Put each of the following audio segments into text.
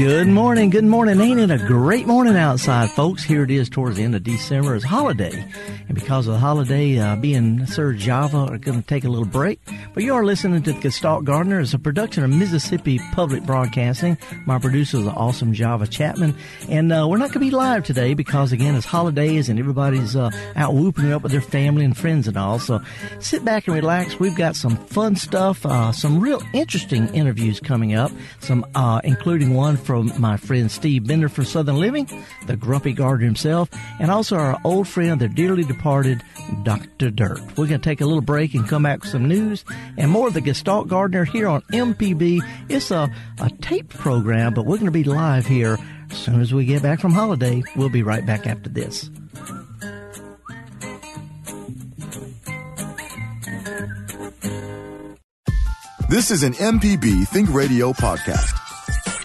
Good morning, good morning. Ain't it a great morning outside, folks? Here it is towards the end of December. It's holiday. And because of the holiday, uh, being Sir Java are going to take a little break. But you are listening to the Gestalt Gardener. It's a production of Mississippi Public Broadcasting. My producer is the awesome Java Chapman. And uh, we're not going to be live today because, again, it's holidays and everybody's uh, out whooping it up with their family and friends and all. So sit back and relax. We've got some fun stuff, uh, some real interesting interviews coming up, some uh, including one from my friend Steve Bender from Southern Living, the grumpy gardener himself, and also our old friend, the dearly departed Dr. Dirt. We're going to take a little break and come back with some news and more of the Gestalt Gardener here on MPB. It's a, a taped program, but we're going to be live here as soon as we get back from holiday. We'll be right back after this. This is an MPB Think Radio podcast.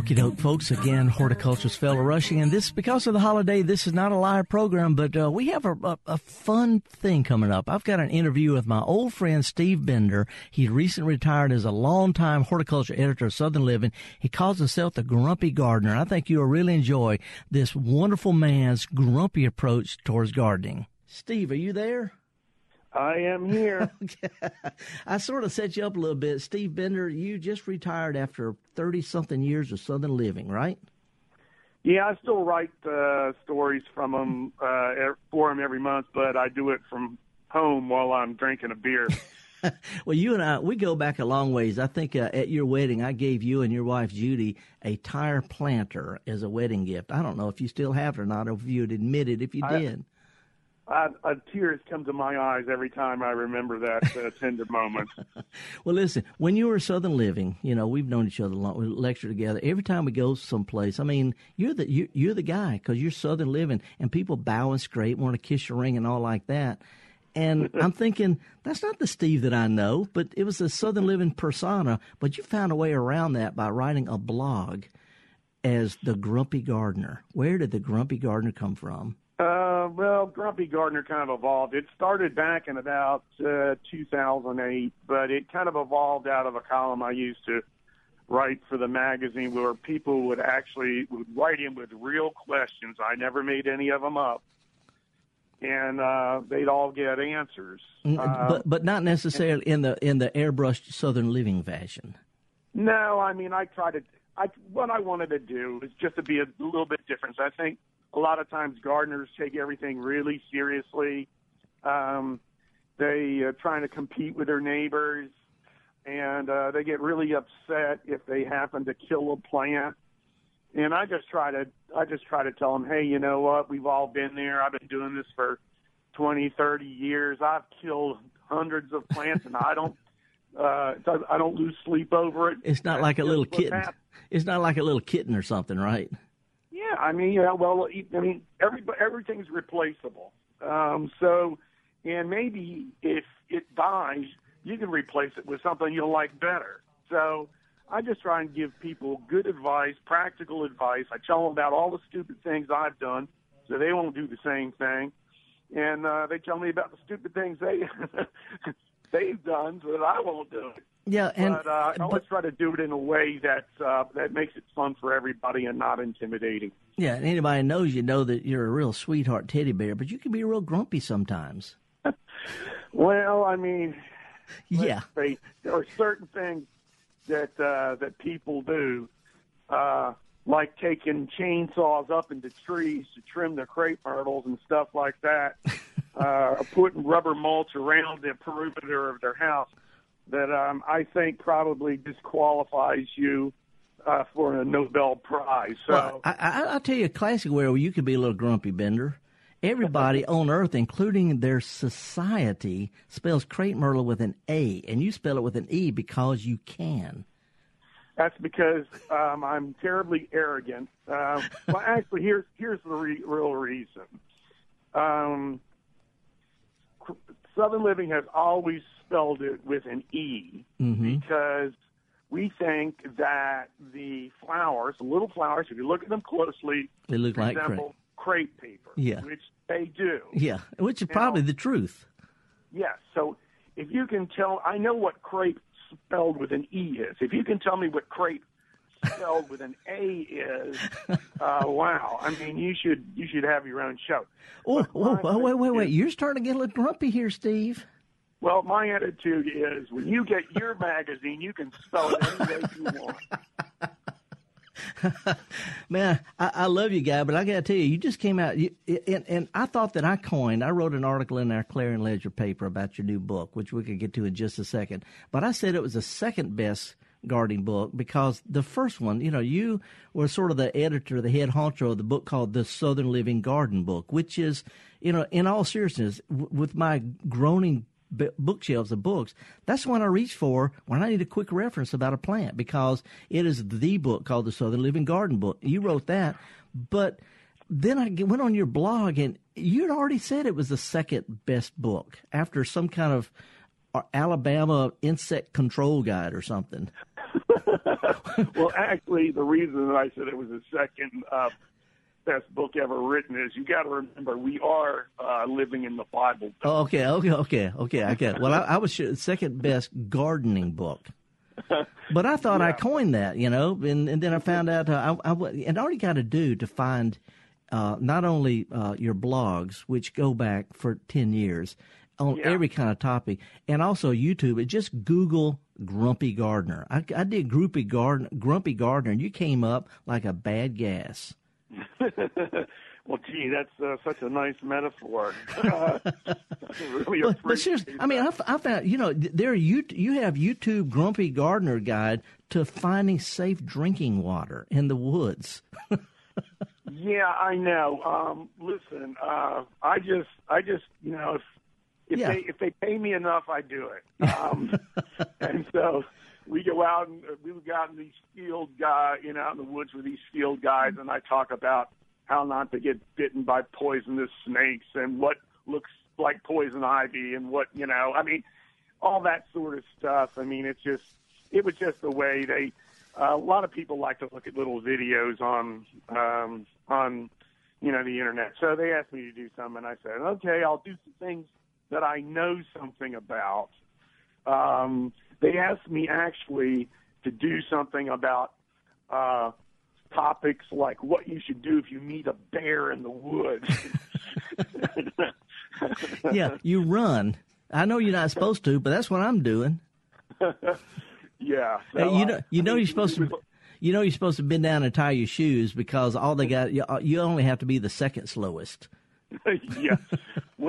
Okie doke, folks. Again, horticulturist Felder Rushing, and this because of the holiday. This is not a live program, but uh, we have a, a, a, fun thing coming up. I've got an interview with my old friend Steve Bender. He recently retired as a longtime horticulture editor of Southern Living. He calls himself the Grumpy Gardener. I think you'll really enjoy this wonderful man's grumpy approach towards gardening. Steve, are you there? I am here. okay. I sort of set you up a little bit. Steve Bender, you just retired after 30 something years of Southern living, right? Yeah, I still write uh, stories from him uh, for them every month, but I do it from home while I'm drinking a beer. well, you and I, we go back a long ways. I think uh, at your wedding, I gave you and your wife Judy a tire planter as a wedding gift. I don't know if you still have it or not, or if you'd admit it if you I, did. I, I, tears come to my eyes every time I remember that uh, tender moment. well, listen, when you were Southern Living, you know we've known each other a lot. We lecture together every time we go someplace. I mean, you're the you, you're the guy because you're Southern Living, and people bow and scrape, want to kiss your ring, and all like that. And I'm thinking that's not the Steve that I know, but it was a Southern Living persona. But you found a way around that by writing a blog as the Grumpy Gardener. Where did the Grumpy Gardener come from? Uh, well, Grumpy Gardener kind of evolved. It started back in about uh, 2008, but it kind of evolved out of a column I used to write for the magazine where people would actually would write in with real questions. I never made any of them up, and uh, they'd all get answers. Uh, but but not necessarily in the in the airbrushed Southern Living fashion. No, I mean I try to. I what I wanted to do is just to be a little bit different. So I think a lot of times gardeners take everything really seriously. Um, they are trying to compete with their neighbors, and uh, they get really upset if they happen to kill a plant. And I just try to I just try to tell them, hey, you know what? We've all been there. I've been doing this for 20, 30 years. I've killed hundreds of plants, and I don't uh, I don't lose sleep over it. It's not like a little kitten. It's not like a little kitten or something, right? Yeah, I mean, yeah, well, I mean, every everything's replaceable. Um, so, and maybe if it dies, you can replace it with something you'll like better. So, I just try and give people good advice, practical advice. I tell them about all the stupid things I've done, so they won't do the same thing. And uh, they tell me about the stupid things they they've done, so that I won't do it. Yeah, and but, uh, I always try to do it in a way that uh, that makes it fun for everybody and not intimidating. Yeah, and anybody knows you know that you're a real sweetheart teddy bear, but you can be real grumpy sometimes. well, I mean, yeah, face, there are certain things that uh, that people do, uh, like taking chainsaws up into trees to trim the crepe myrtles and stuff like that, uh, or putting rubber mulch around the perimeter of their house that um, I think probably disqualifies you uh, for a Nobel Prize. So well, I, will tell you a classic where you could be a little grumpy, Bender. Everybody on Earth, including their society, spells crepe myrtle with an A, and you spell it with an E because you can. That's because um, I'm terribly arrogant. Uh, well, actually, here's here's the re- real reason. Um, Southern Living has always spelled it with an E mm-hmm. because we think that the flowers, the little flowers, if you look at them closely, they look like resemble crepe. crepe paper. Yeah. Which they do. Yeah, which is probably the truth. Yes. So if you can tell, I know what crepe spelled with an E is. If you can tell me what crepe spelled with an A is, uh, wow. I mean, you should you should have your own show. Oh, oh, oh wait, wait, wait! You're starting to get a little grumpy here, Steve. Well, my attitude is when you get your magazine, you can spell it any way you want. Man, I, I, love you, guy, but I got to tell you, you just came out, you, and, and I thought that I coined. I wrote an article in our Clarion Ledger paper about your new book, which we could get to in just a second. But I said it was the second best gardening book because the first one, you know, you were sort of the editor, the head honcho of the book called the Southern Living Garden Book, which is, you know, in all seriousness, w- with my groaning bookshelves of books, that's what I reach for when I need a quick reference about a plant because it is the book called the Southern Living Garden Book. You wrote that, but then I went on your blog and you'd already said it was the second best book after some kind of uh, Alabama insect control guide or something. well, actually, the reason that I said it was the second uh, best book ever written is you got to remember we are uh, living in the Bible. Oh, okay, okay, okay, okay. I get. It. Well, I, I was second best gardening book. But I thought yeah. I coined that, you know, and, and then I found out uh, I, I, and all you got to do to find uh, not only uh, your blogs, which go back for 10 years on yeah. every kind of topic, and also YouTube, It just Google Grumpy Gardener. I, I did Grumpy Garden, Grumpy Gardener, and you came up like a bad gas. well, gee, that's uh, such a nice metaphor. Uh, really but, but seriously, I mean, I, I, found you know there you you have YouTube Grumpy Gardener guide to finding safe drinking water in the woods. yeah, I know. Um, listen, uh, I just, I just, you know, if if yeah. they if they pay me enough, I do it. Um, and so we go out and uh, we go out in these field guy, you know, out in the woods with these field guys, and I talk about how not to get bitten by poisonous snakes and what looks like poison ivy and what you know. I mean, all that sort of stuff. I mean, it's just it was just the way they. Uh, a lot of people like to look at little videos on um, on you know the internet. So they asked me to do some, and I said, okay, I'll do some things that I know something about. Um, they asked me actually to do something about uh, topics like what you should do if you meet a bear in the woods. yeah, you run. I know you're not supposed to, but that's what I'm doing. yeah. So you know, you know, you're supposed to. You know, you're supposed to bend down and tie your shoes because all they got. You only have to be the second slowest. yeah.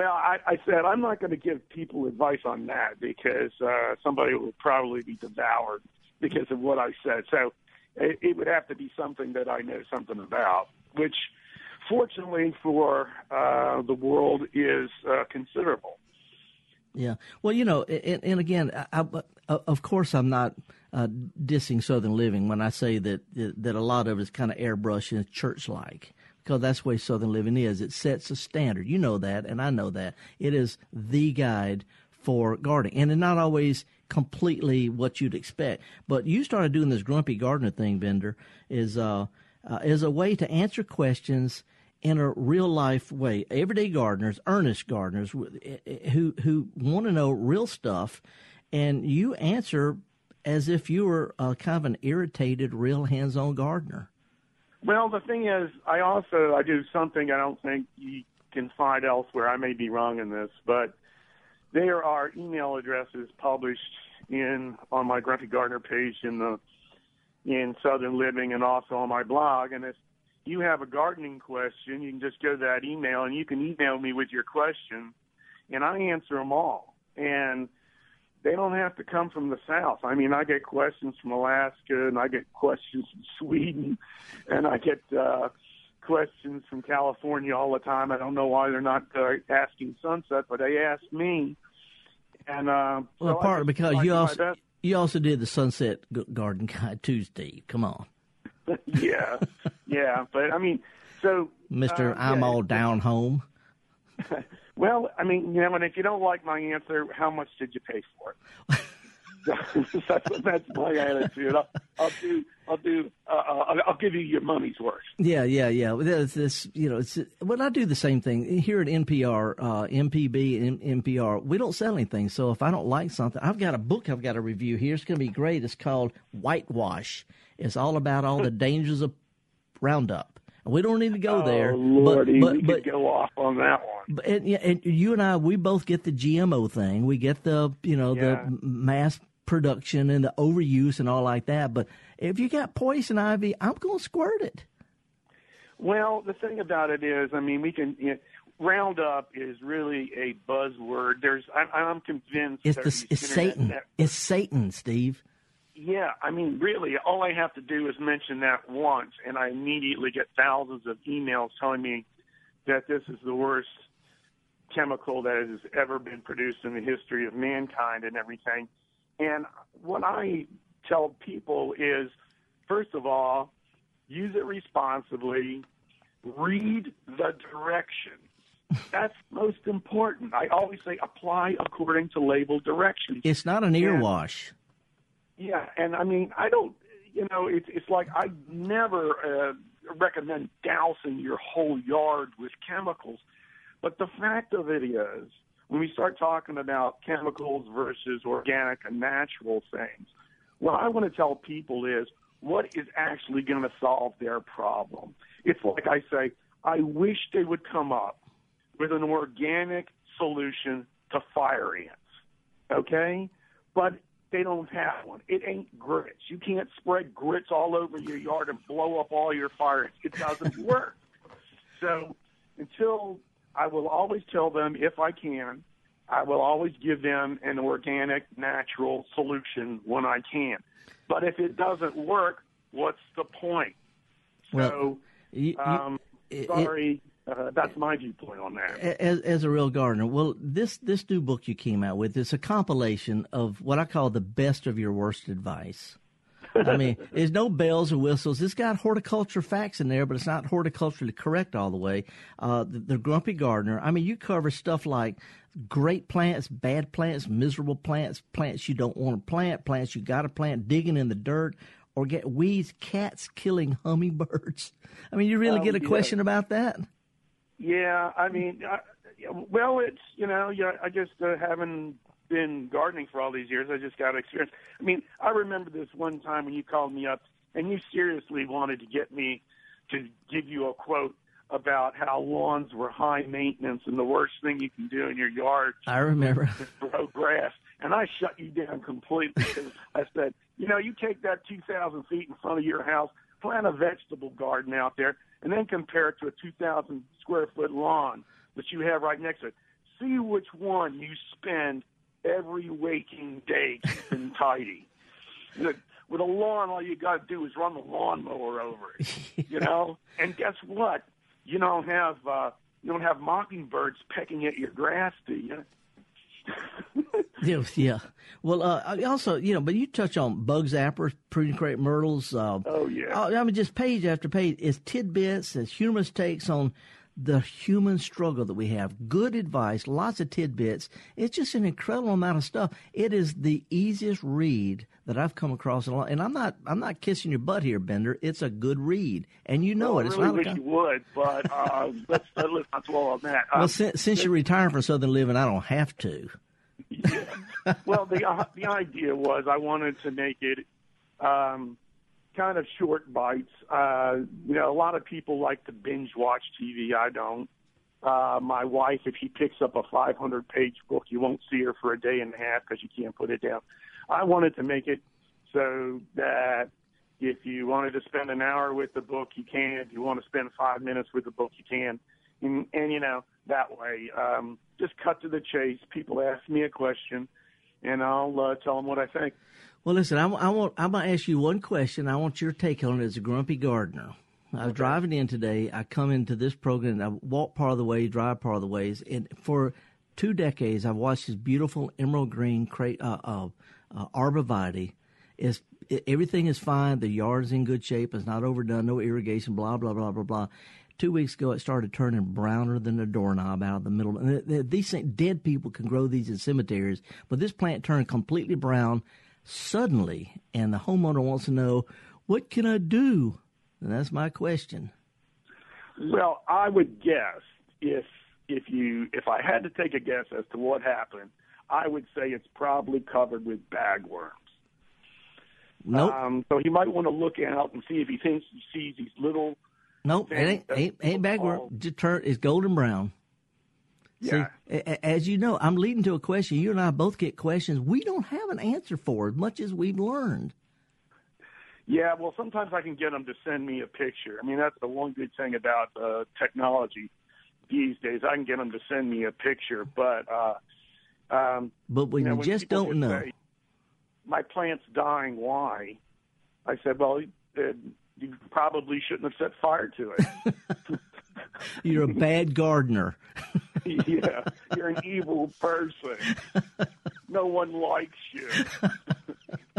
Well, I, I said I'm not going to give people advice on that because uh, somebody will probably be devoured because of what I said. So it, it would have to be something that I know something about, which, fortunately for uh, the world, is uh, considerable. Yeah. Well, you know, and, and again, I, I, of course, I'm not uh, dissing Southern Living when I say that that a lot of it is kind of airbrush and church-like because that's the way Southern living is. It sets a standard. You know that, and I know that. It is the guide for gardening, and it's not always completely what you'd expect. But you started doing this grumpy gardener thing, Bender, is uh, uh, is a way to answer questions in a real life way. Everyday gardeners, earnest gardeners, eh, eh, who who want to know real stuff, and you answer as if you were uh, kind of an irritated, real hands-on gardener. Well, the thing is, I also I do something I don't think you can find elsewhere. I may be wrong in this, but there are email addresses published in on my Grumpy Gardener page in the in Southern Living and also on my blog. And if you have a gardening question, you can just go to that email and you can email me with your question, and I answer them all. And they don't have to come from the south. I mean, I get questions from Alaska, and I get questions from Sweden, and I get uh, questions from California all the time. I don't know why they're not uh, asking Sunset, but they ask me. And uh, well, so partly because you also you also did the Sunset Garden Guide Tuesday. Come on. yeah, yeah, but I mean, so Mister, uh, I'm yeah, all down home. Well, I mean, you know, and if you don't like my answer, how much did you pay for it? that's, that's my attitude. I'll, I'll do. I'll do. Uh, uh I'll give you your money's worth. Yeah, yeah, yeah. It's this. You know, it's when I do the same thing here at NPR, uh, MPB, and NPR. We don't sell anything. So if I don't like something, I've got a book I've got to review here. It's going to be great. It's called Whitewash. It's all about all the dangers of Roundup. We don't need to go oh, there. Lordy, but, but, we but, could go off on that one. But, and, and you and I, we both get the GMO thing. We get the you know yeah. the mass production and the overuse and all like that. But if you got poison ivy, I'm going to squirt it. Well, the thing about it is, I mean, we can. You know, Roundup is really a buzzword. There's, I, I'm convinced. It's the, it's Satan. Networks. It's Satan, Steve. Yeah, I mean, really, all I have to do is mention that once, and I immediately get thousands of emails telling me that this is the worst chemical that has ever been produced in the history of mankind and everything. And what I tell people is, first of all, use it responsibly, read the directions. That's most important. I always say apply according to label directions. It's not an ear and, wash. Yeah, and I mean, I don't, you know, it's it's like I never uh, recommend dousing your whole yard with chemicals, but the fact of it is, when we start talking about chemicals versus organic and natural things, what I want to tell people is what is actually going to solve their problem. It's like I say, I wish they would come up with an organic solution to fire ants. Okay? But they don't have one. It ain't grits. You can't spread grits all over your yard and blow up all your fires. It doesn't work. So until I will always tell them if I can, I will always give them an organic, natural solution when I can. But if it doesn't work, what's the point? Well, so, you, you, um, sorry. Uh, that's my viewpoint on that. As, as a real gardener, well, this this new book you came out with is a compilation of what I call the best of your worst advice. I mean, there's no bells or whistles. It's got horticulture facts in there, but it's not horticulturally correct all the way. Uh, the, the Grumpy Gardener. I mean, you cover stuff like great plants, bad plants, miserable plants, plants you don't want to plant, plants you got to plant, digging in the dirt, or get weeds, cats killing hummingbirds. I mean, you really um, get a yeah. question about that? Yeah, I mean, I, well, it's you know, yeah, I just uh, haven't been gardening for all these years. I just got experience. I mean, I remember this one time when you called me up and you seriously wanted to get me to give you a quote about how lawns were high maintenance and the worst thing you can do in your yard. I remember. Is grow grass. And I shut you down completely because I said, you know, you take that 2,000 feet in front of your house, plant a vegetable garden out there, and then compare it to a 2,000 square foot lawn that you have right next to it. See which one you spend every waking day keeping tidy. With a lawn, all you got to do is run the lawnmower over it, you know. And guess what? You don't have uh, you don't have mockingbirds pecking at your grass, do you? yeah, yeah. Well, uh, also, you know, but you touch on bug zappers, prudent crepe myrtles. Uh, oh yeah. I mean, just page after page is tidbits, as humorous takes on the human struggle that we have. Good advice, lots of tidbits. It's just an incredible amount of stuff. It is the easiest read that I've come across in a lot. And I'm not, I'm not kissing your butt here, Bender. It's a good read, and you know well, it. It's I really wish you would, but uh, let's, let's not dwell on that. well, um, since, since you're retiring from Southern Living, I don't have to. yeah. Well, the uh, the idea was I wanted to make it um, kind of short bites. Uh, you know, a lot of people like to binge watch TV. I don't. Uh, my wife, if she picks up a 500 page book, you won't see her for a day and a half because you can't put it down. I wanted to make it so that if you wanted to spend an hour with the book, you can. If you want to spend five minutes with the book, you can. And, and you know, that way, um, just cut to the chase. People ask me a question, and I'll uh, tell them what I think. Well, listen, I, I want, I'm going to ask you one question. I want your take on it as a grumpy gardener. I was driving in today. I come into this program. I walk part of the way, drive part of the ways, and for two decades, I've watched this beautiful emerald green cra- uh, uh, uh, arborvitae. Is everything is fine. The yard is in good shape. It's not overdone. No irrigation. Blah blah blah blah blah. Two weeks ago, it started turning browner than a doorknob out of the middle. And these things, dead people can grow these in cemeteries, but this plant turned completely brown suddenly, and the homeowner wants to know, what can I do? And that's my question. Well, I would guess if if you if I had to take a guess as to what happened, I would say it's probably covered with bagworms. Nope. Um, so he might want to look out and see if he thinks he sees these little. Nope. It ain't ain't, ain't bagworm. It's golden brown. Yeah. See, as you know, I'm leading to a question. You and I both get questions we don't have an answer for as much as we've learned. Yeah, well, sometimes I can get them to send me a picture. I mean, that's the one good thing about uh, technology these days. I can get them to send me a picture, but uh, um, but we you, know, just don't know, say, my plant's dying. Why? I said, well, uh, you probably shouldn't have set fire to it. You're a bad gardener. yeah, you're an evil person. No one likes you.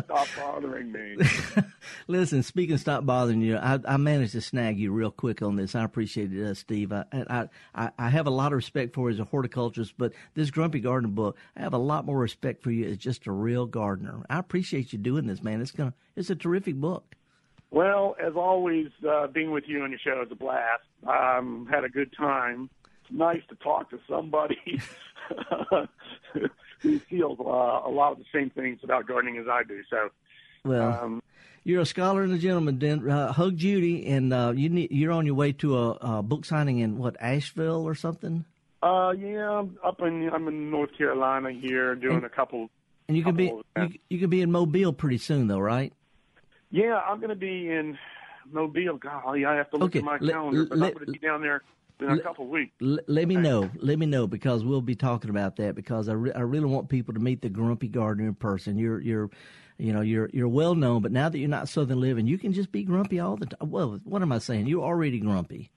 Stop bothering me. Listen, speaking of stop bothering you, I, I, managed to snag you real quick on this. I appreciate it, uh, Steve. I, I, I have a lot of respect for you as a horticulturist, but this Grumpy Garden book, I have a lot more respect for you as just a real gardener. I appreciate you doing this, man. It's gonna, it's a terrific book. Well, as always, uh, being with you on your show is a blast. Um, had a good time. It's nice to talk to somebody who feels uh, a lot of the same things about gardening as I do. So, well, um, you're a scholar and a gentleman. Then uh, hug Judy, and uh, you need, you're on your way to a, a, book signing in what Asheville or something. Uh, yeah, I'm up in I'm in North Carolina here doing and, a couple. And you can be you, you can be in Mobile pretty soon, though, right? Yeah, I'm going to be in Mobile. Golly, I have to look okay. at my calendar, but let, I'm going to be down there in a couple of weeks. Let, let me know. Let me know because we'll be talking about that because I, re- I really want people to meet the grumpy gardener in person. You're you're you know you're you're well known, but now that you're not Southern Living, you can just be grumpy all the time. Well, what am I saying? You're already grumpy.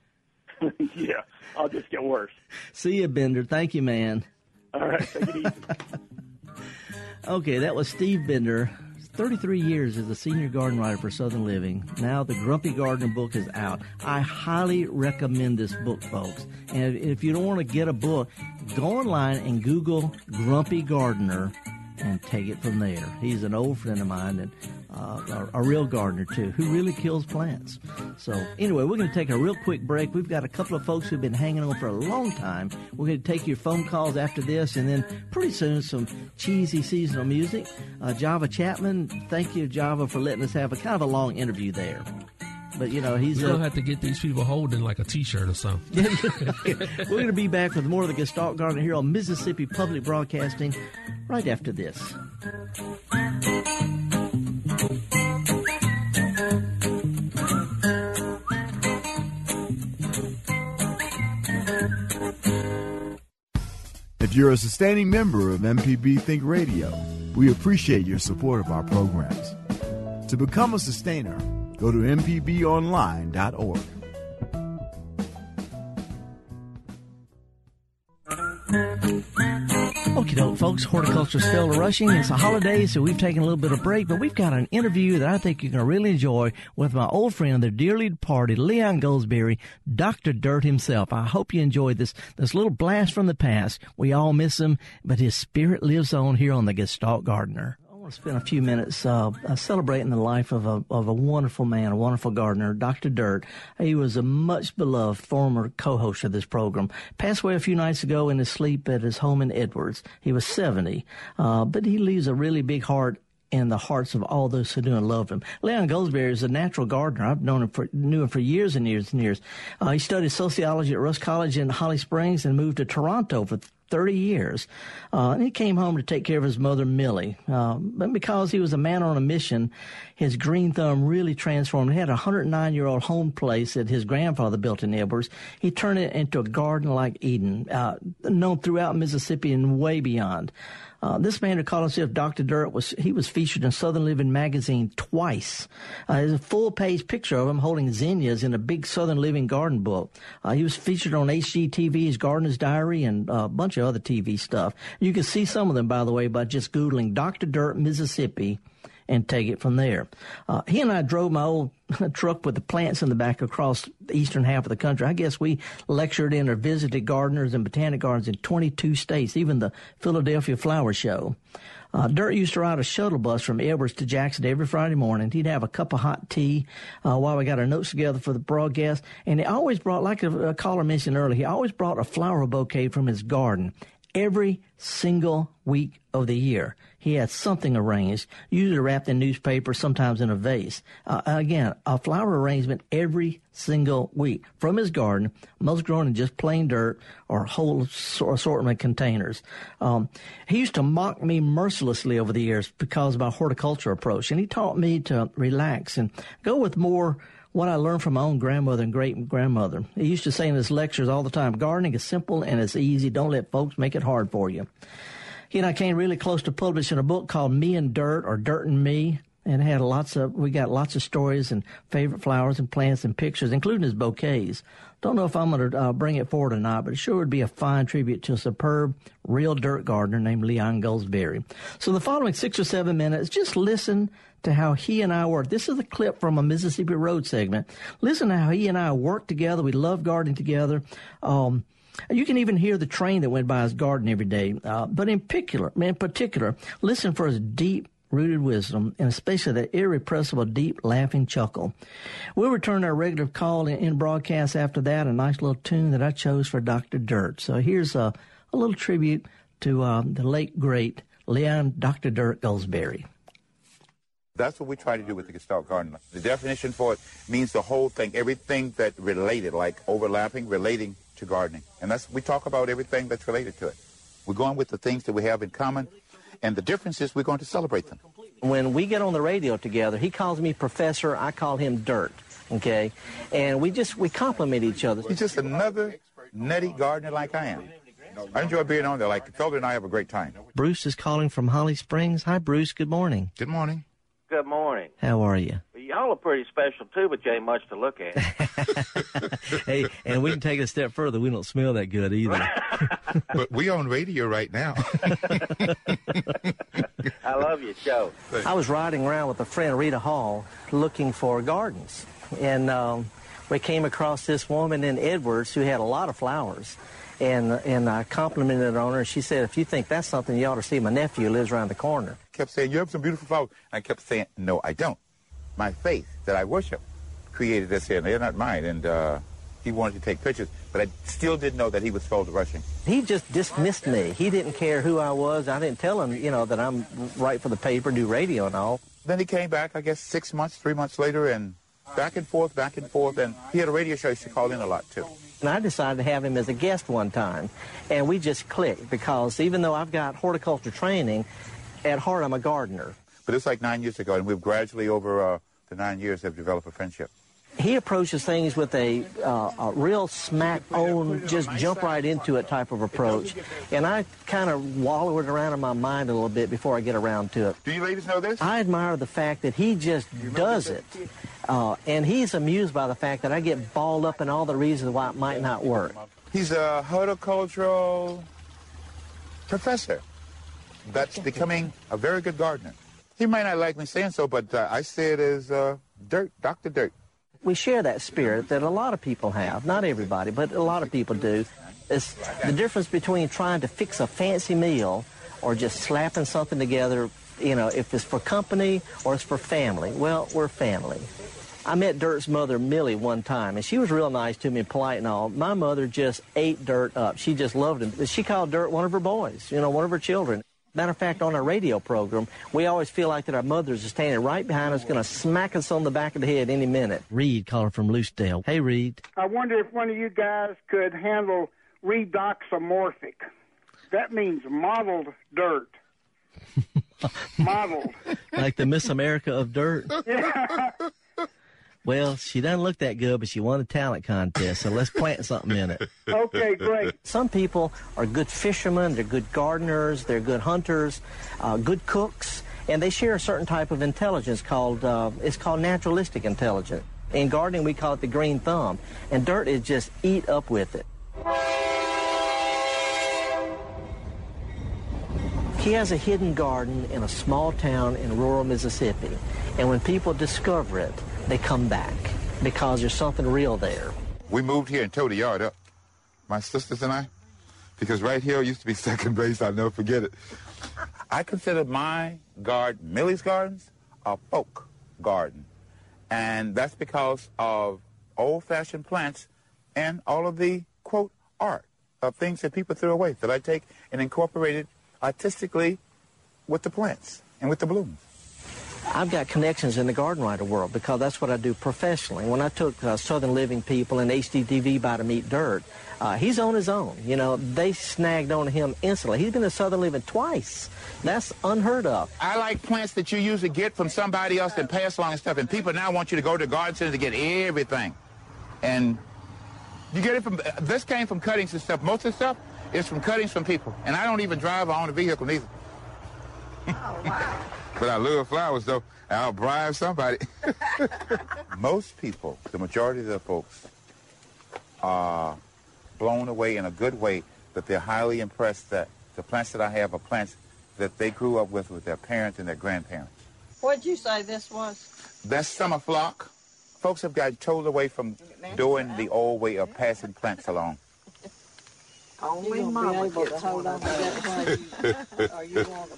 yeah, I'll just get worse. See you, Bender. Thank you, man. All right, take it easy. okay, that was Steve Bender 33 years as a senior garden writer for Southern Living. Now the Grumpy Gardener book is out. I highly recommend this book, folks. And if you don't want to get a book, go online and Google Grumpy Gardener and take it from there. He's an old friend of mine and uh, a, a, real gardener too, who really kills plants. So anyway, we're going to take a real quick break. We've got a couple of folks who've been hanging on for a long time. We're going to take your phone calls after this, and then pretty soon some cheesy seasonal music. Uh, Java Chapman, thank you, Java, for letting us have a kind of a long interview there. But you know he's. We're gonna have to get these people holding like a T-shirt or something. We're gonna be back with more of the Gestalt Garden here on Mississippi Public Broadcasting right after this. If you're a sustaining member of MPB Think Radio, we appreciate your support of our programs. To become a sustainer, go to MPBOnline.org. Okie doke, folks. Horticulturist Phil Rushing. It's a holiday, so we've taken a little bit of break, but we've got an interview that I think you're going to really enjoy with my old friend, the dearly departed Leon Goldsberry, Dr. Dirt himself. I hope you enjoyed this, this little blast from the past. We all miss him, but his spirit lives on here on the Gestalt Gardener want to spend a few minutes uh, uh, celebrating the life of a of a wonderful man, a wonderful gardener, Dr. Dirt. He was a much beloved former co-host of this program. Passed away a few nights ago in his sleep at his home in Edwards. He was 70, uh, but he leaves a really big heart in the hearts of all those who do and love him. Leon Goldsberry is a natural gardener. I've known him for knew him for years and years and years. Uh, he studied sociology at Rust College in Holly Springs and moved to Toronto for 30 years. Uh, and he came home to take care of his mother, Millie. Uh, but because he was a man on a mission, his green thumb really transformed. He had a 109 year old home place that his grandfather built in Edwards. He turned it into a garden like Eden, uh, known throughout Mississippi and way beyond. Uh, this man who called himself Dr. Dirt was he was featured in Southern Living magazine twice. Uh, there's a full page picture of him holding zinnias in a big Southern Living garden book. Uh, he was featured on HGTV's Gardener's Diary and a bunch of other TV stuff. You can see some of them, by the way, by just googling Dr. Dirt Mississippi and take it from there. Uh, he and I drove my old truck with the plants in the back across the eastern half of the country. I guess we lectured in or visited gardeners and botanic gardens in 22 states, even the Philadelphia Flower Show. Uh, Dirt used to ride a shuttle bus from Edwards to Jackson every Friday morning. He'd have a cup of hot tea uh, while we got our notes together for the broadcast. And he always brought, like a, a caller mentioned earlier, he always brought a flower bouquet from his garden every single week of the year. He had something arranged, usually wrapped in newspaper, sometimes in a vase. Uh, again, a flower arrangement every single week from his garden, most grown in just plain dirt or whole assortment containers. Um, he used to mock me mercilessly over the years because of my horticulture approach, and he taught me to relax and go with more what I learned from my own grandmother and great grandmother. He used to say in his lectures all the time, gardening is simple and it's easy. Don't let folks make it hard for you. He and I came really close to publishing a book called Me and Dirt or Dirt and Me. And had lots of, we got lots of stories and favorite flowers and plants and pictures, including his bouquets. Don't know if I'm going to uh, bring it forward or not, but it sure would be a fine tribute to a superb, real dirt gardener named Leon Goldsberry. So the following six or seven minutes, just listen to how he and I work. This is a clip from a Mississippi Road segment. Listen to how he and I work together. We love gardening together. Um, you can even hear the train that went by his garden every day. Uh, but in particular, in particular, listen for his deep rooted wisdom, and especially that irrepressible, deep, laughing chuckle. We'll return our regular call in, broadcast after that, a nice little tune that I chose for Dr. Dirt. So here's a, a little tribute to uh, the late, great Leon Dr. Dirt Goldsberry. That's what we try to do with the Gestalt Garden. The definition for it means the whole thing, everything that related, like overlapping, relating to gardening. And that's we talk about everything that's related to it. We're going with the things that we have in common, and the difference is we're going to celebrate them. When we get on the radio together, he calls me Professor, I call him Dirt, okay? And we just, we compliment each other. He's just another nutty gardener like I am. I enjoy being on there. Like Felder and I have a great time. Bruce is calling from Holly Springs. Hi, Bruce. Good morning. Good morning. Good morning. How are you? Y'all are pretty special too, but you ain't much to look at. hey, and we can take it a step further. We don't smell that good either. but we on radio right now. I love your show. I was riding around with a friend, Rita Hall, looking for gardens, and um, we came across this woman in Edwards who had a lot of flowers and and I complimented her on her. And she said, "If you think that's something, you ought to see my nephew lives around the corner." Kept saying, "You have some beautiful flowers." I kept saying, "No, I don't. My faith that I worship created this here, and they're not mine." And uh, he wanted to take pictures, but I still didn't know that he was Felder Rushing. He just dismissed me. He didn't care who I was. I didn't tell him, you know, that I'm right for the paper, do radio and all. Then he came back, I guess, six months, three months later, and back and forth, back and forth, and he had a radio show he used to call in a lot too. And I decided to have him as a guest one time. And we just clicked because even though I've got horticulture training, at heart I'm a gardener. But it's like nine years ago, and we've gradually, over uh, the nine years, have developed a friendship. He approaches things with a, uh, a real smack on, just jump right into it type of approach. And I kind of wallow it around in my mind a little bit before I get around to it. Do you ladies know this? I admire the fact that he just does it. Uh, and he's amused by the fact that I get balled up in all the reasons why it might not work. He's a horticultural professor that's becoming a very good gardener. He might not like me saying so, but uh, I say it as uh, dirt, Dr. Dirt. We share that spirit that a lot of people have. Not everybody, but a lot of people do. It's the difference between trying to fix a fancy meal or just slapping something together, you know, if it's for company or it's for family. Well, we're family. I met Dirt's mother, Millie, one time, and she was real nice to me polite and all. My mother just ate Dirt up. She just loved him. She called Dirt one of her boys, you know, one of her children. Matter of fact, on our radio program, we always feel like that our mothers are standing right behind us, going to smack us on the back of the head any minute. Reed calling from Lucedale. Hey, Reed. I wonder if one of you guys could handle redoximorphic. That means mottled dirt. mottled. Like the Miss America of dirt? Yeah. Well, she doesn't look that good, but she won a talent contest, so let's plant something in it. Okay, great. Some people are good fishermen, they're good gardeners, they're good hunters, uh, good cooks, and they share a certain type of intelligence called, uh, it's called naturalistic intelligence. In gardening, we call it the green thumb, and dirt is just eat up with it. He has a hidden garden in a small town in rural Mississippi. And when people discover it, they come back because there's something real there. We moved here and tore the yard up, my sisters and I, because right here used to be second base. I'll never forget it. I consider my garden, Millie's Gardens, a folk garden. And that's because of old-fashioned plants and all of the, quote, art of things that people threw away that I take and incorporate it artistically with the plants and with the blooms. I've got connections in the garden writer world because that's what I do professionally. When I took uh, Southern Living people and HGTV by to meet Dirt, uh, he's on his own. You know, they snagged on him instantly. He's been to Southern Living twice. That's unheard of. I like plants that you usually get from somebody else that pass along and stuff, and people now want you to go to the garden center to get everything. And you get it from, this came from cuttings and stuff. Most of the stuff is from cuttings from people. And I don't even drive or own a vehicle neither. Oh, wow. But I love flowers, though. I'll bribe somebody. Most people, the majority of the folks, are blown away in a good way that they're highly impressed that the plants that I have are plants that they grew up with with their parents and their grandparents. What'd you say this was? That's summer phlox. Folks have got told away from doing the old way of passing plants along. Only mama gets hold on to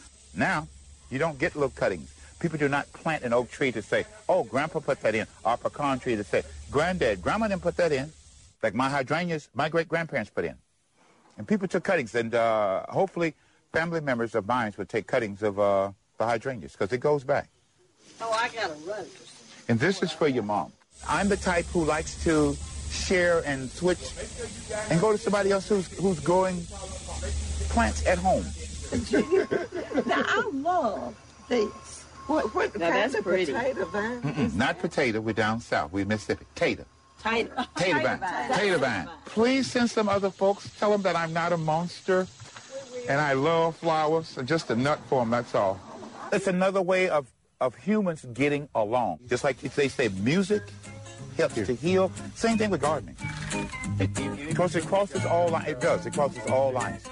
Now, you don't get little cuttings. People do not plant an oak tree to say, oh, Grandpa put that in, or a pecan tree to say, Granddad, Grandma didn't put that in. Like my hydrangeas, my great-grandparents put in. And people took cuttings, and uh, hopefully family members of mine would take cuttings of uh, the hydrangeas, because it goes back. Oh, I got a rose. And this is for your mom. I'm the type who likes to share and switch and go to somebody else who's, who's growing plants at home. Now, I love this. What, what now, that's pretty. Potato vine? not potato. We're down south. We're Mississippi. Tater. Tater. Tater vine. Tater vine. Please send some other folks. Tell them that I'm not a monster and I love flowers. And just a nut for them, that's all. It's another way of, of humans getting along. Just like if they say, music helps to heal. Same thing with gardening. Because it crosses all lines. It does. It crosses all lines.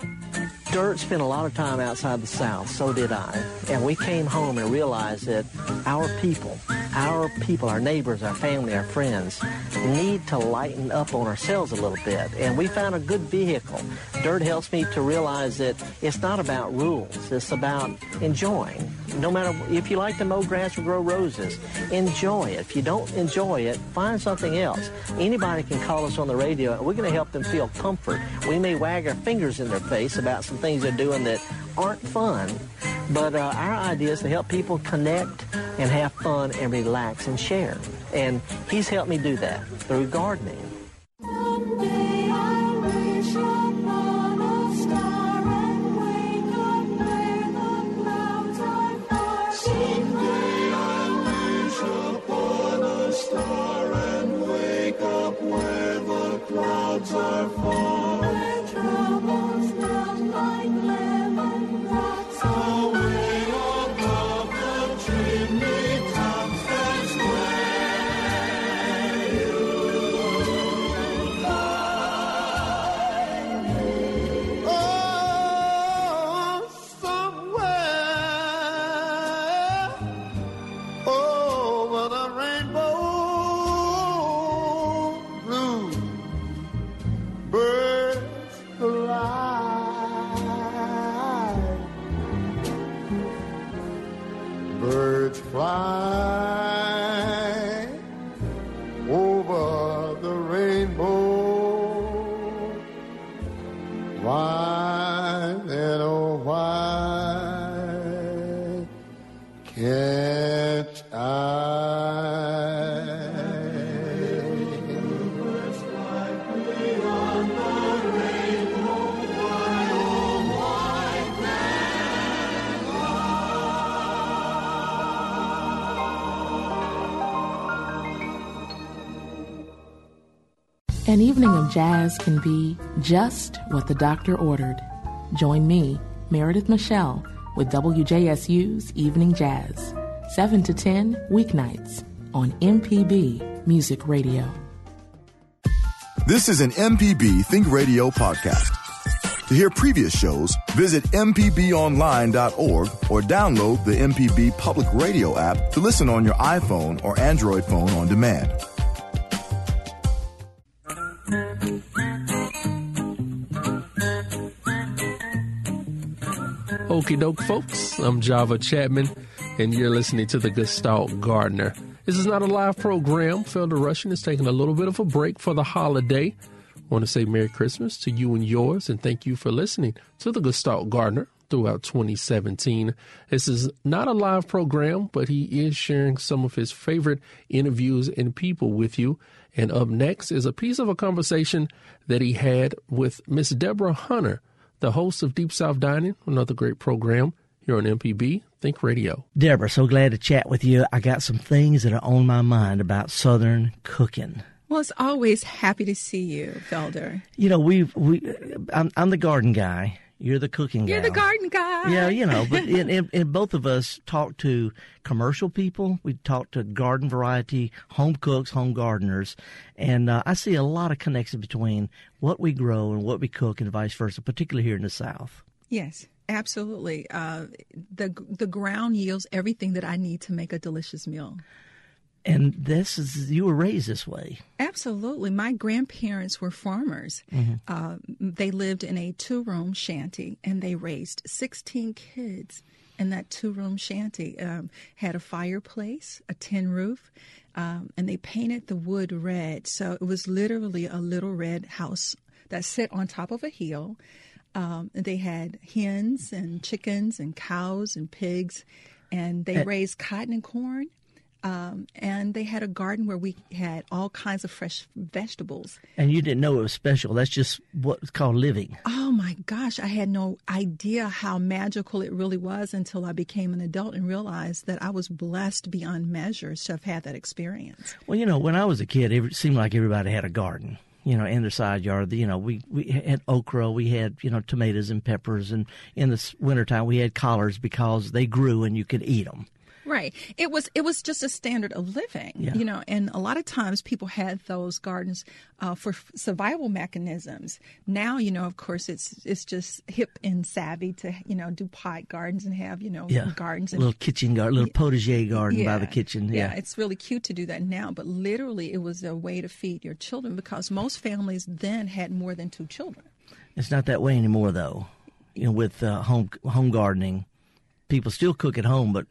Dirt spent a lot of time outside the South, so did I. And we came home and realized that our people, our people, our neighbors, our family, our friends, need to lighten up on ourselves a little bit. And we found a good vehicle. Dirt helps me to realize that it's not about rules. It's about enjoying. No matter if you like to mow grass or grow roses, enjoy it. If you don't enjoy it, find something else. Anybody can call us on the radio, and we're going to help them feel comfort. We may wag our fingers in their face about some things they're doing that aren't fun, but uh, our idea is to help people connect and have fun and relax and share. And he's helped me do that through gardening. An evening of jazz can be just what the doctor ordered. Join me, Meredith Michelle, with WJSU's Evening Jazz, 7 to 10 weeknights on MPB Music Radio. This is an MPB Think Radio podcast. To hear previous shows, visit MPBOnline.org or download the MPB Public Radio app to listen on your iPhone or Android phone on demand. Okie doke, folks. I'm Java Chapman, and you're listening to the Gestalt Gardener. This is not a live program. Felder Rushing is taking a little bit of a break for the holiday. I want to say Merry Christmas to you and yours, and thank you for listening to the Gestalt Gardener throughout 2017. This is not a live program, but he is sharing some of his favorite interviews and people with you. And up next is a piece of a conversation that he had with Miss Deborah Hunter, the host of Deep South Dining, another great program here on MPB Think Radio. Deborah, so glad to chat with you. I got some things that are on my mind about Southern cooking. Well, it's always happy to see you, Felder. You know, we've we. I'm, I'm the garden guy. You're the cooking guy. You're guy. the garden guy. Yeah, you know, but in, in, in both of us talk to commercial people. We talk to garden variety, home cooks, home gardeners, and uh, I see a lot of connection between what we grow and what we cook, and vice versa, particularly here in the South. Yes, absolutely. Uh, the the ground yields everything that I need to make a delicious meal. And this is you were raised this way. Absolutely. My grandparents were farmers. Uh, they lived in a two room shanty and they raised 16 kids in that two room shanty. Um, had a fireplace, a tin roof, um, and they painted the wood red. So it was literally a little red house that sit on top of a hill. Um, they had hens and chickens and cows and pigs, and they raised cotton and corn. Um, and they had a garden where we had all kinds of fresh vegetables. And you didn't know it was special. That's just what's called living. Oh my gosh, I had no idea how magical it really was until I became an adult and realized that I was blessed beyond measures to have had that experience. Well, you know, when I was a kid, it seemed like everybody had a garden. You know, in their side yard. You know, we we had okra, we had you know tomatoes and peppers, and in the wintertime we had collards because they grew and you could eat them. Right. It was it was just a standard of living, Yeah. you know. And a lot of times people had those gardens uh, for f- survival mechanisms. Now, you know, of course, it's it's just hip and savvy to you know do pot gardens and have you know Yeah, gardens a and little kitchen garden, little potager garden by the kitchen. Yeah. it's really cute to do that now, but literally it was a way to feed your children because most families then had more than two children. It's not that way anymore, though. You know, with uh, home home gardening, people still cook at home. But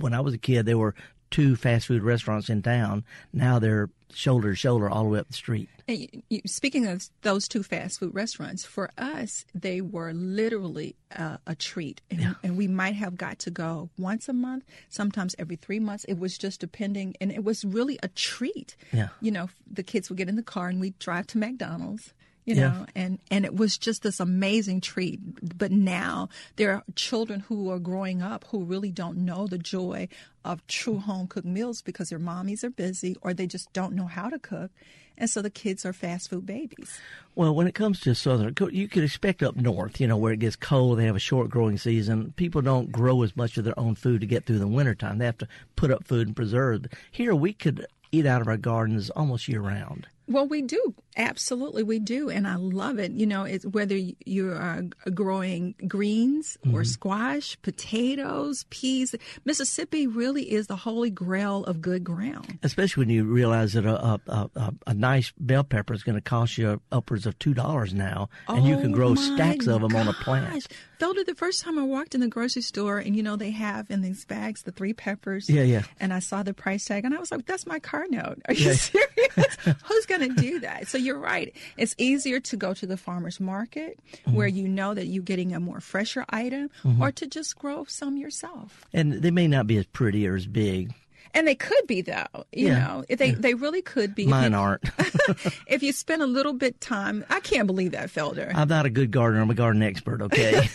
when I was a kid, there were two fast food restaurants in town. Now they're shoulder to shoulder all the way up the street. And you, speaking of those two fast food restaurants, for us, they were literally uh, a treat. And, and we might have got to go once a month, sometimes every three months. It was just depending. And it was really a treat. Yeah. You know, the kids would get in the car and we'd drive to McDonald's. You Yeah. know, and, and it was just this amazing treat. But now there are children who are growing up who really don't know the joy of true home cooked meals because their mommies are busy or they just don't know how to cook. And so the kids are fast food babies. Well, when it comes to southern, you could expect up north, you know, where it gets cold, they have a short growing season. People don't grow as much of their own food to get through the wintertime. They have to put up food and preserve. Here, we could eat out of our gardens almost year round. Well, we do. Absolutely, we do. And I love it. You know, it's whether you are growing greens or mm-hmm. squash, potatoes, peas. Mississippi really is the holy grail of good ground. Especially when you realize that a, a, a, a- nice bell pepper is going to cost you upwards of $2 now, and you can Oh, grow stacks of them on a plant. Felder, the first time I walked in the grocery store, and you know they have in these bags the three peppers. Yeah, yeah. And I saw the price tag, and I was like, "That's my car note. Are you Yeah. serious? Who's going to do that?" So you're right. It's easier to go to the farmers market Mm-hmm. where you know that you're getting a more fresher item, or to just grow some yourself. And they may not be as pretty or as big. And they could be though. You Yeah. know, they they really could be. Mine aren't. if you spend a little bit time, I can't believe that, Felder. I'm not a good gardener. I'm a garden expert, okay?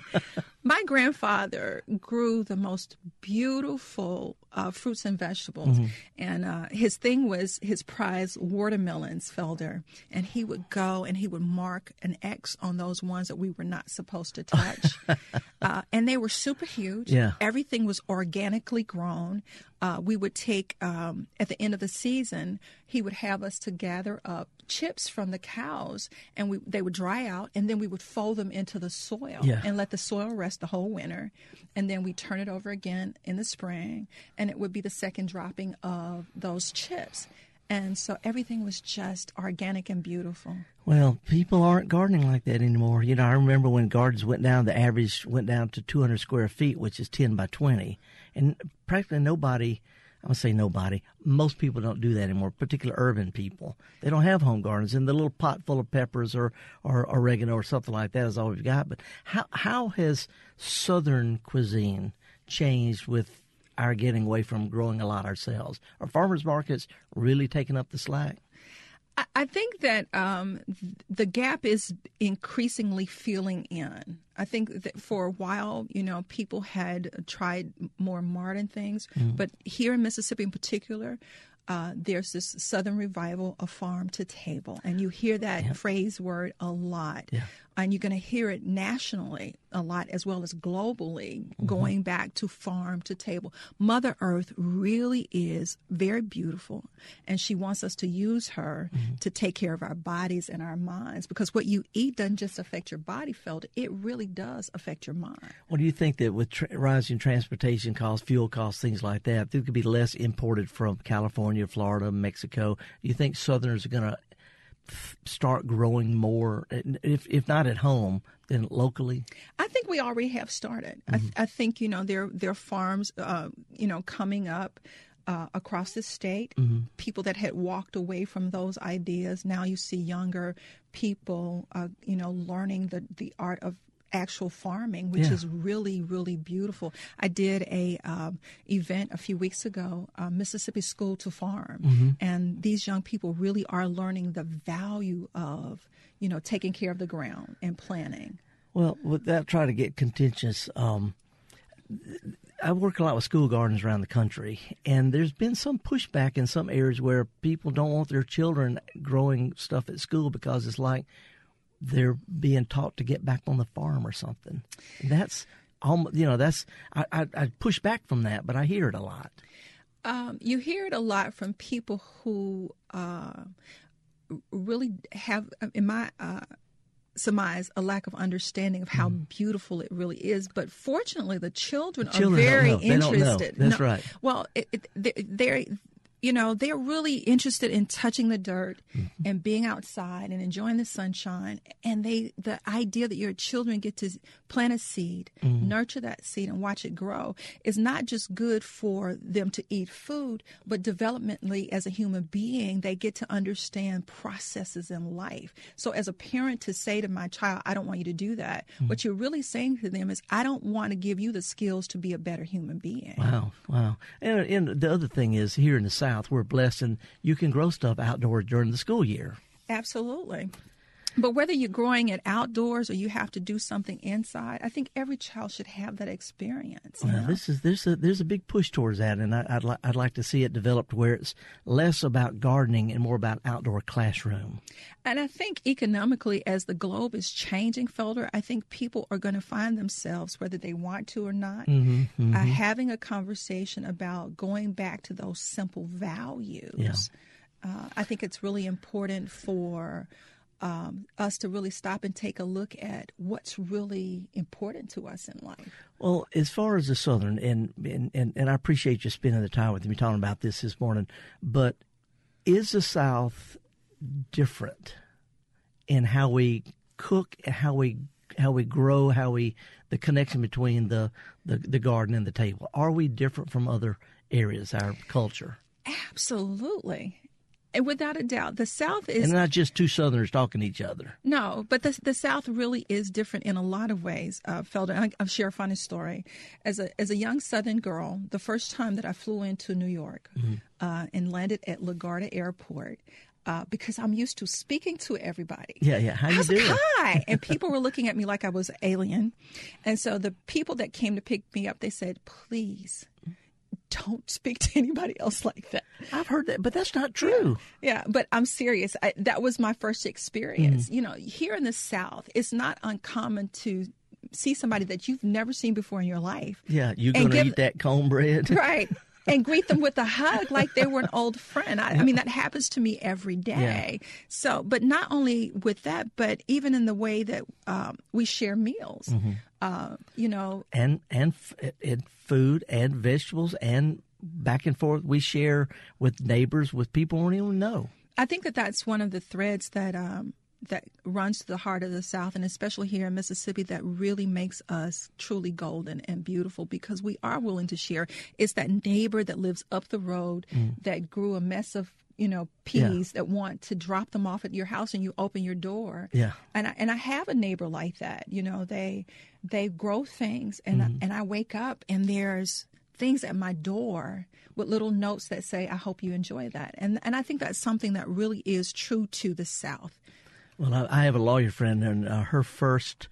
My grandfather grew the most beautiful uh, fruits and vegetables. And uh, his thing was his prize watermelons, Felder. And he would go and he would mark an X on those ones that we were not supposed to touch. uh, and they were super huge. Yeah. Everything was organically grown. Uh, we would take, um, at the end of the season, he would have us to gather up chips from the cows and we, they would dry out and then we would fold them into the soil Yeah. and let the soil rest the whole winter. And then we turn it over again in the spring and it would be the second dropping of those chips. And so everything was just organic and beautiful. Well, people aren't gardening like that anymore. You know, I remember when gardens went down, the average went down to 200 square feet, which is 10 by 20. And practically nobody, I'm going to say nobody, most people don't do that anymore, particularly urban people. They don't have home gardens. And the little pot full of peppers or, or oregano or something like that is all we've got. But how, how has Southern cuisine changed with our getting away from growing a lot ourselves? Are farmers markets really taking up the slack? I- think that um, the gap is increasingly filling in. I think that for a while, you know, people had tried more modern things, but here in Mississippi in particular, uh, there's this Southern revival of farm to table, and you hear that phrase word a lot. And you're going to hear it nationally a lot as well as globally, mm-hmm. going back to farm to table. Mother Earth really is very beautiful, and she wants us to use her mm-hmm. to take care of our bodies and our minds because what you eat doesn't just affect your body, felt it really does affect your mind. Well, do you think that with tra- rising transportation costs, fuel costs, things like that, there could be less imported from California, Florida, Mexico? Do you think Southerners are going to f- start growing more, if if not at home, then locally? I think we already have started. I, th- I think you know there there are farms, uh, you know, coming up. Uh, across the state, people that had walked away from those ideas. Now you see younger people, uh, you know, learning the, the art of actual farming, which Yeah. is really, really beautiful. I did a um, event a few weeks ago, uh, Mississippi School to Farm, and these young people really are learning the value of, you know, taking care of the ground and planting. Well, without trying to get contentious, um, I work a lot with school gardens around the country, and there's been some pushback in some areas where people don't want their children growing stuff at school because it's like they're being taught to get back on the farm or something. That's almost, you know, that's I, I, I push back from that, but I hear it a lot. Um, you hear it a lot from people who uh, really have, in my uh, surmise, a lack of understanding of how beautiful it really is. But fortunately, the children, Mm. children are very know. They don't know. interested. That's right. Well, it, it, they- they're. You know, they're really interested in touching the dirt Mm-hmm. and being outside and enjoying the sunshine. And they, the idea that your children get to plant a seed, Mm-hmm. nurture that seed, and watch it grow is not just good for them to eat food, but developmentally as a human being, they get to understand processes in life. So, as a parent, to say to my child, I don't want you to do that, Mm-hmm. what you're really saying to them is, I don't want to give you the skills to be a better human being. Wow, wow. And, and the other thing is, here in the South, we're blessed and you can grow stuff outdoors during the school year. Absolutely. But whether you're growing it outdoors or you have to do something inside, I think every child should have that experience. Well, this is there's a there's a big push towards that, and I, I'd li- I'd like to see it developed where it's less about gardening and more about outdoor classroom. And I think economically, as the globe is changing, Felder, I think people are going to find themselves, whether they want to or not, Mm-hmm, Uh, having a conversation about going back to those simple values. Yeah. Uh, I think it's really important for um, us to really stop and take a look at what's really important to us in life. Well, as far as the Southern, and and, and, and I appreciate you spending the time with me talking about this this morning, but is the South different in how we cook, how we how we grow, how we the connection between the, the, the garden and the table? Are we different from other areas, our culture? Absolutely. And without a doubt, the South is and not just two Southerners talking to each other. No, but the the South really is different in a lot of ways. Uh, I'll share a funny story. As a as a young Southern girl, the first time that I flew into New York uh, and landed at LaGuardia Airport. Uh, because I'm used to speaking to everybody. Yeah, yeah. How you I was like. Hi, and people were looking at me like I was an alien, and so the people that came to pick me up, they said, "Please, don't speak to anybody else like that. I've heard that, but that's not true. Yeah, yeah but I'm serious. I, that was my first experience. Mm. You know, here in the South, it's not uncommon to see somebody that you've never seen before in your life. Yeah, you're going to eat that cornbread. Right. And greet them with a hug like they were an old friend. I, I mean, that happens to me every day. Yeah. So, but not only with that, but even in the way that um, we share meals. Mm-hmm. Uh, you know, and and and food and vegetables and back and forth we share with neighbors with people we don't even know. I think that that's one of the threads that um, that runs to the heart of the South, and especially here in Mississippi, that really makes us truly golden and beautiful because we are willing to share. It's that neighbor that lives up the road mm. that grew a mess of you know peas yeah. that want to drop them off at your house and you open your door yeah and I, and I have a neighbor like that you know they they grow things and mm-hmm. I, and I wake up and there's things at my door with little notes that say I hope you enjoy that and and I think that's something that really is true to the south well, I, have a lawyer friend, and uh, her first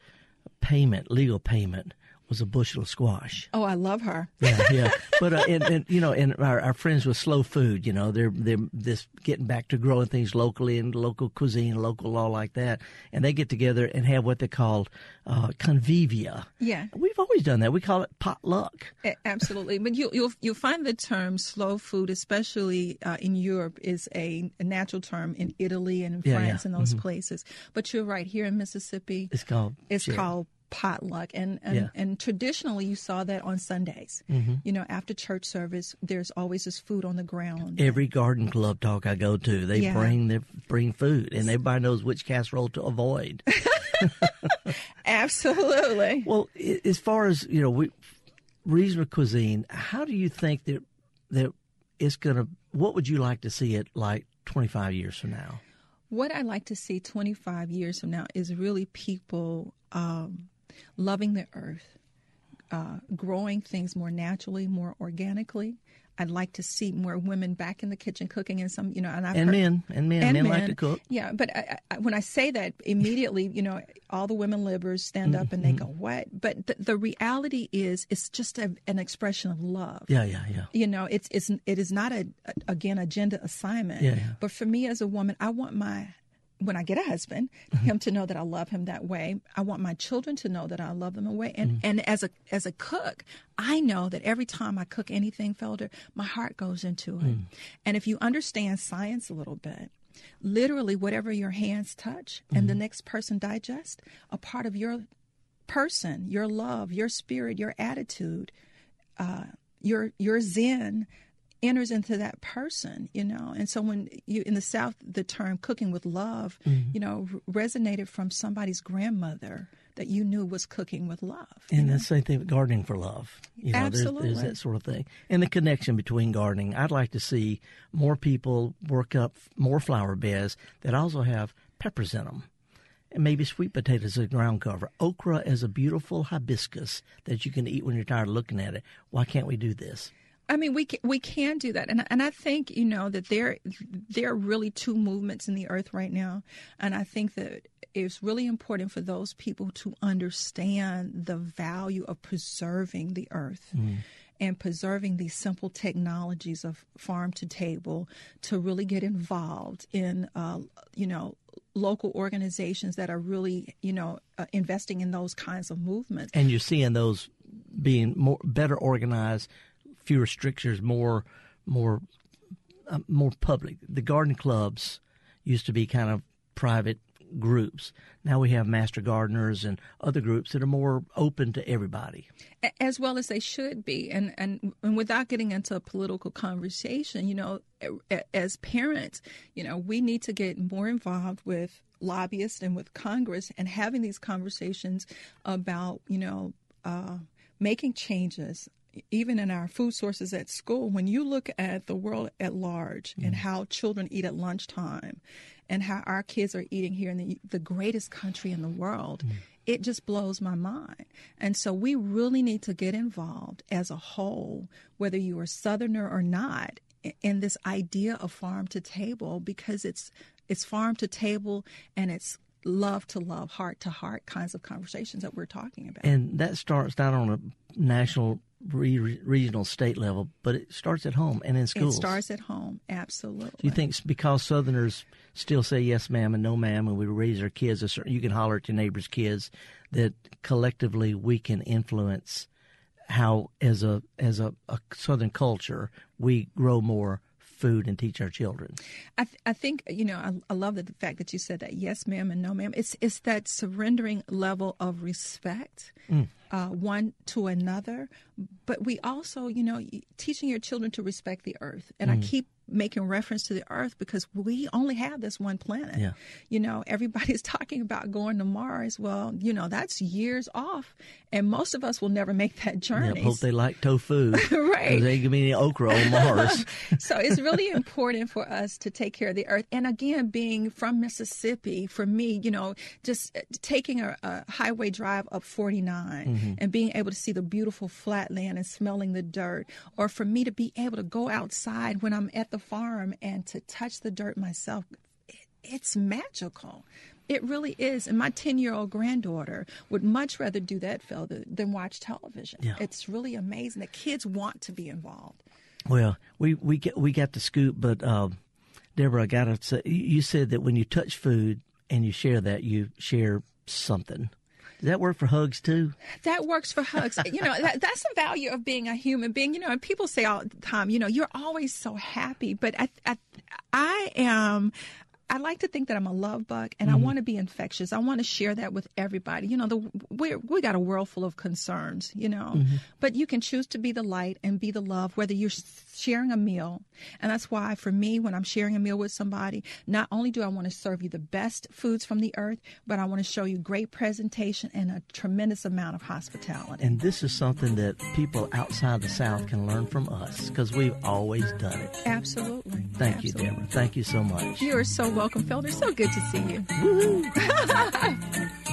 payment, legal payment, was a bushel of squash. Oh, I love her. yeah, yeah. But uh, and, and, you know, and our, our friends with slow food, you know, they're they're this getting back to growing things locally and local cuisine, local law like that, and they get together and have what they call uh, convivia. Yeah, we've always done that. We call it potluck. Absolutely, but you, you'll you'll find the term slow food, especially uh, in Europe, is a, a, natural term in Italy and in France yeah, yeah. and those mm-hmm. places. But you're right here in Mississippi, it's called it's called potluck and and, yeah. and traditionally you saw that on sundays mm-hmm. you know after church service there's always this food on the ground every garden club talk i go to they yeah. bring they bring food and everybody knows which casserole to avoid absolutely well as far as you know we regional cuisine how do you think that that it's gonna what would you like to see it like 25 years from now what I like to see 25 years from now is really people um, loving the earth, uh, growing things more naturally, more organically. I'd like to see more women back in the kitchen cooking and some, you know, and I've and heard, men and men, and men, men like to cook. Yeah, but I, I, when I say that, immediately, you know, all the women livers stand up and they mm-hmm. go, "What?" But the, the reality is, it's just a, an expression of love. Yeah, yeah, yeah. You know, it's it's it is not a, a again agenda assignment. Yeah, yeah. But for me as a woman, I want my when I get a husband, mm-hmm. him to know that I love him that way. I want my children to know that I love them away. And mm-hmm. and as a as a cook, I know that every time I cook anything, Felder, my heart goes into it. Mm. And if you understand science a little bit, literally whatever your hands touch mm-hmm. and the mm-hmm. next person digest, a part of your person, your love, your spirit, your attitude, uh, your your zen enters into that person, you know. And so when you in the South, the term "cooking with love," mm-hmm. you know, resonated from somebody's grandmother that you knew was cooking with love. And the same thing with gardening for love. You know, Absolutely. There's, there's, that sort of thing. And the connection between gardening. I'd like to see more people work up more flower beds that also have peppers in them. And maybe sweet potatoes as a ground cover. Okra as a beautiful hibiscus that you can eat when you're tired of looking at it. Why can't we do this? I mean, we can, we can do that, and and I think you know that there there are really two movements in the earth right now, and I think that it's really important for those people to understand the value of preserving the earth. Mm. And preserving these simple technologies of farm to table to really get involved in, uh, you know, local organizations that are really, you know, uh, investing in those kinds of movements. And you're seeing those being more better organized fewer strictures, more more uh, more public. The garden clubs used to be kind of private groups. Now we have master gardeners and other groups that are more open to everybody. As well as they should be. And, and, and without getting into a political conversation, you know, as parents, you know, we need to get more involved with lobbyists and with Congress and having these conversations about, you know, uh, making changes even in our food sources at school, when you look at the world at large mm. and how children eat at lunchtime and how our kids are eating here in the, the greatest country in the world, mm. it just blows my mind. And so we really need to get involved as a whole, whether you are Southerner or not, in this idea of farm to table because it's it's farm to table and it's love to love, heart to heart kinds of conversations that we're talking about. And that starts not on a national re- regional, state level, but it starts at home and in schools. It starts at home, absolutely. Do you think because Southerners still say yes, ma'am, and no, ma'am, and we raise our kids a certain, you can holler at your neighbor's kids, that collectively we can influence how, as a as a, a Southern culture, we grow more food and teach our children. I, th- I think you know I, I love the fact that you said that yes ma'am and no ma'am. It's it's that surrendering level of respect, mm. uh, one to another, but we also you know teaching your children to respect the earth. And mm. I keep making reference to the earth because we only have this one planet. Yeah. You know, everybody's talking about going to Mars. Well, you know, that's years off, and most of us will never make that journey. Yeah, hope they like tofu. right. They give me any okra on Mars. so it's really important for us to take care of the earth. And again, being from Mississippi, for me, you know, just uh, taking a, a highway drive up 49 mm-hmm. and being able to see the beautiful flat land and smelling the dirt, or for me to be able to go outside when I'm at the the farm and to touch the dirt myself, it, it's magical. It really is. And my 10 year old granddaughter would much rather do that, Phil, than watch television. Yeah. It's really amazing. The kids want to be involved. Well, we, we, get, we got the scoop, but uh, Deborah, I got to say, you said that when you touch food and you share that, you share something. Does that work for hugs too? That works for hugs. you know, that, that's the value of being a human being. You know, and people say all the time, you know, you're always so happy, but I, I, I am I like to think that I'm a love bug and mm-hmm. I want to be infectious. I want to share that with everybody. You know, the, we we got a world full of concerns, you know, mm-hmm. but you can choose to be the light and be the love, whether you're sharing a meal. And that's why for me, when I'm sharing a meal with somebody, not only do I want to serve you the best foods from the earth, but I want to show you great presentation and a tremendous amount of hospitality. And this is something that people outside the South can learn from us because we've always done it. Absolutely. Thank Absolutely. you, Deborah. Thank you so much. You are so welcome, Felder. So good to see you.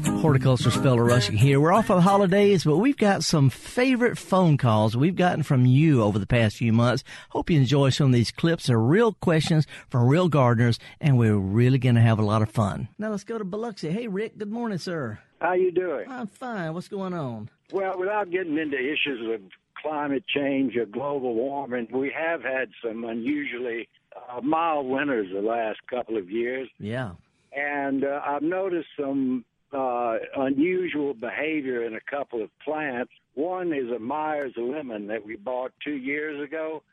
Horticulturist Felder Rushing here. We're off the holidays, but we've got some favorite phone calls we've gotten from you over the past few months. Hope you enjoy some of these clips. They're real questions from real gardeners, and we're really going to have a lot of fun. Now let's go to Biloxi. Hey, Rick. Good morning, sir. How you doing? I'm fine. What's going on? Well, without getting into issues of climate change or global warming, we have had some unusually uh, mild winters the last couple of years. Yeah. And uh, I've noticed some uh, unusual behavior in a couple of plants. One is a Myers lemon that we bought two years ago,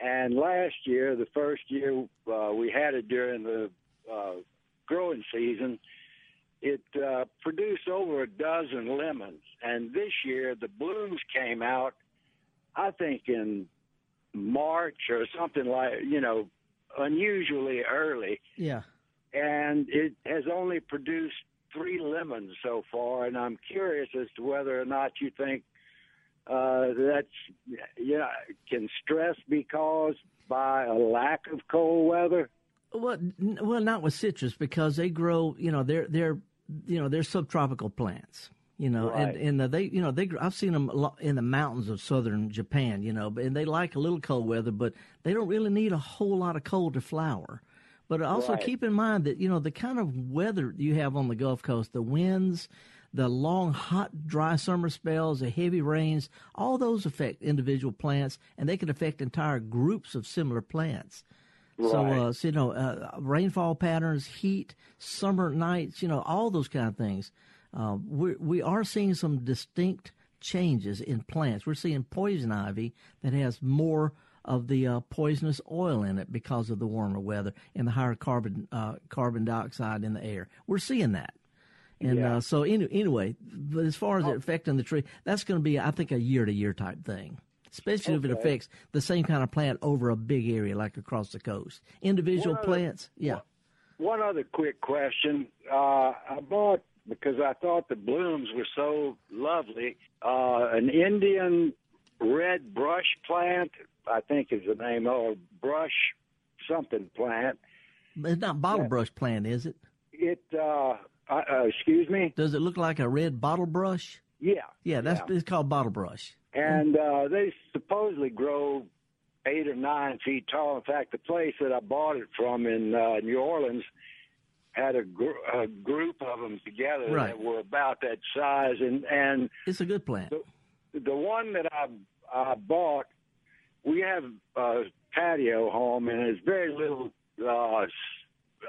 and last year, the first year uh, we had it during the uh, growing season, it uh, produced over a dozen lemons. And this year, the blooms came out, I think, in March or something like, you know, unusually early. Yeah. And it has only produced three lemons so far, and I'm curious as to whether or not you think uh, that's you know can stress be caused by a lack of cold weather. Well, well, not with citrus because they grow. You know, they're they're you know they're subtropical plants. You know, right. and and they you know they I've seen them in the mountains of southern Japan. You know, and they like a little cold weather, but they don't really need a whole lot of cold to flower. But also right. keep in mind that you know the kind of weather you have on the Gulf Coast, the winds, the long, hot, dry summer spells, the heavy rains, all those affect individual plants, and they can affect entire groups of similar plants. Right. So, uh, so, you know, uh, rainfall patterns, heat, summer nights, you know, all those kind of things. Uh, we we are seeing some distinct changes in plants. We're seeing poison ivy that has more of the uh, poisonous oil in it because of the warmer weather and the higher carbon uh, carbon dioxide in the air. We're seeing that. And yeah. uh, so any, anyway, but as far as it affecting the tree, that's going to be, I think, a year to year type thing. Especially okay. if it affects the same kind of plant over a big area like across the coast. Individual one plants, other, yeah. One other quick question. Uh, I bought because I thought the blooms were so lovely. Uh, an Indian red brush plant I think is the name of brush something plant. It's not bottle brush plant, is it? It uh, uh, excuse me. Does it look like a red bottle brush? Yeah. Yeah, that's yeah. it's called bottle brush. And uh, they supposedly grow eight or nine feet tall. In fact, the place that I bought it from in uh, New Orleans had a, gr- a group of them together Right. that were about that size, and and It's a good plant. the, the one that I I bought, we have a patio home, and there's very little, uh,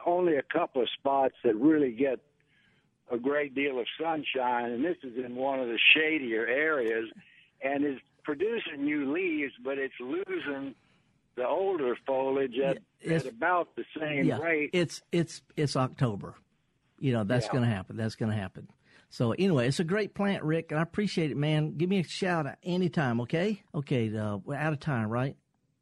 only a couple of spots that really get a great deal of sunshine, and this is in one of the shadier areas, and is producing new leaves, but it's losing the older foliage at, at about the same yeah, rate. it's it's it's October. You know that's Yeah. going to happen. That's going to happen. So anyway, it's a great plant, Rick, and I appreciate it, man. Give me a shout out anytime, okay? Okay, uh, we're out of time, right?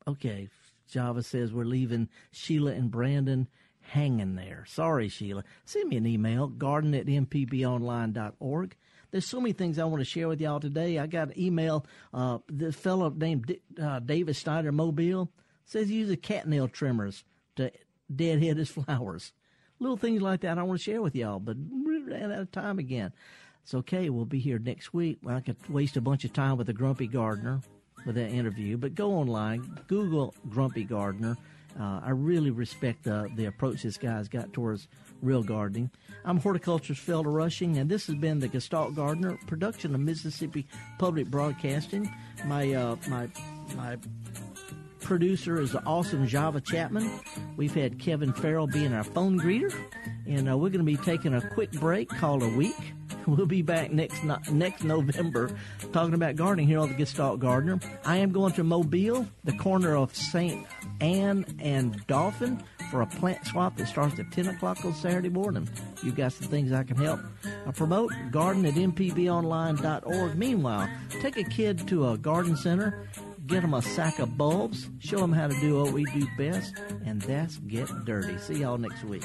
Okay. Java says we're leaving Sheila and Brandon hanging there. Sorry, Sheila. Send me an email, garden at mpbonline.org. There's so many things I want to share with y'all today. I got an email. Uh, this fellow named D- uh, David Snyder Mobile says he uses cat nail trimmers to deadhead his flowers. Little things like that I want to share with y'all, but ran out of time again. It's okay. We'll be here next week. I could waste a bunch of time with the Grumpy Gardener with that interview, but go online, Google Grumpy Gardener. Uh, I really respect the, the approach this guy's got towards real gardening. I'm horticulturist Felder Rushing, and this has been the Gestalt Gardener production of Mississippi Public Broadcasting. My uh, my my producer is the awesome Java Chapman. We've had Kevin Farrell being our phone greeter, and uh, we're going to be taking a quick break called a week. We'll be back next no- next November talking about gardening here on the Gestalt Gardener. I am going to Mobile, the corner of St. Anne and Dauphin, for a plant swap that starts at 10 o'clock on Saturday morning. You've got some things I can help uh, promote. Garden at mpbonline.org. Meanwhile, take a kid to a garden center get them a sack of bulbs, show them how to do what we do best, and that's get dirty. See y'all next week.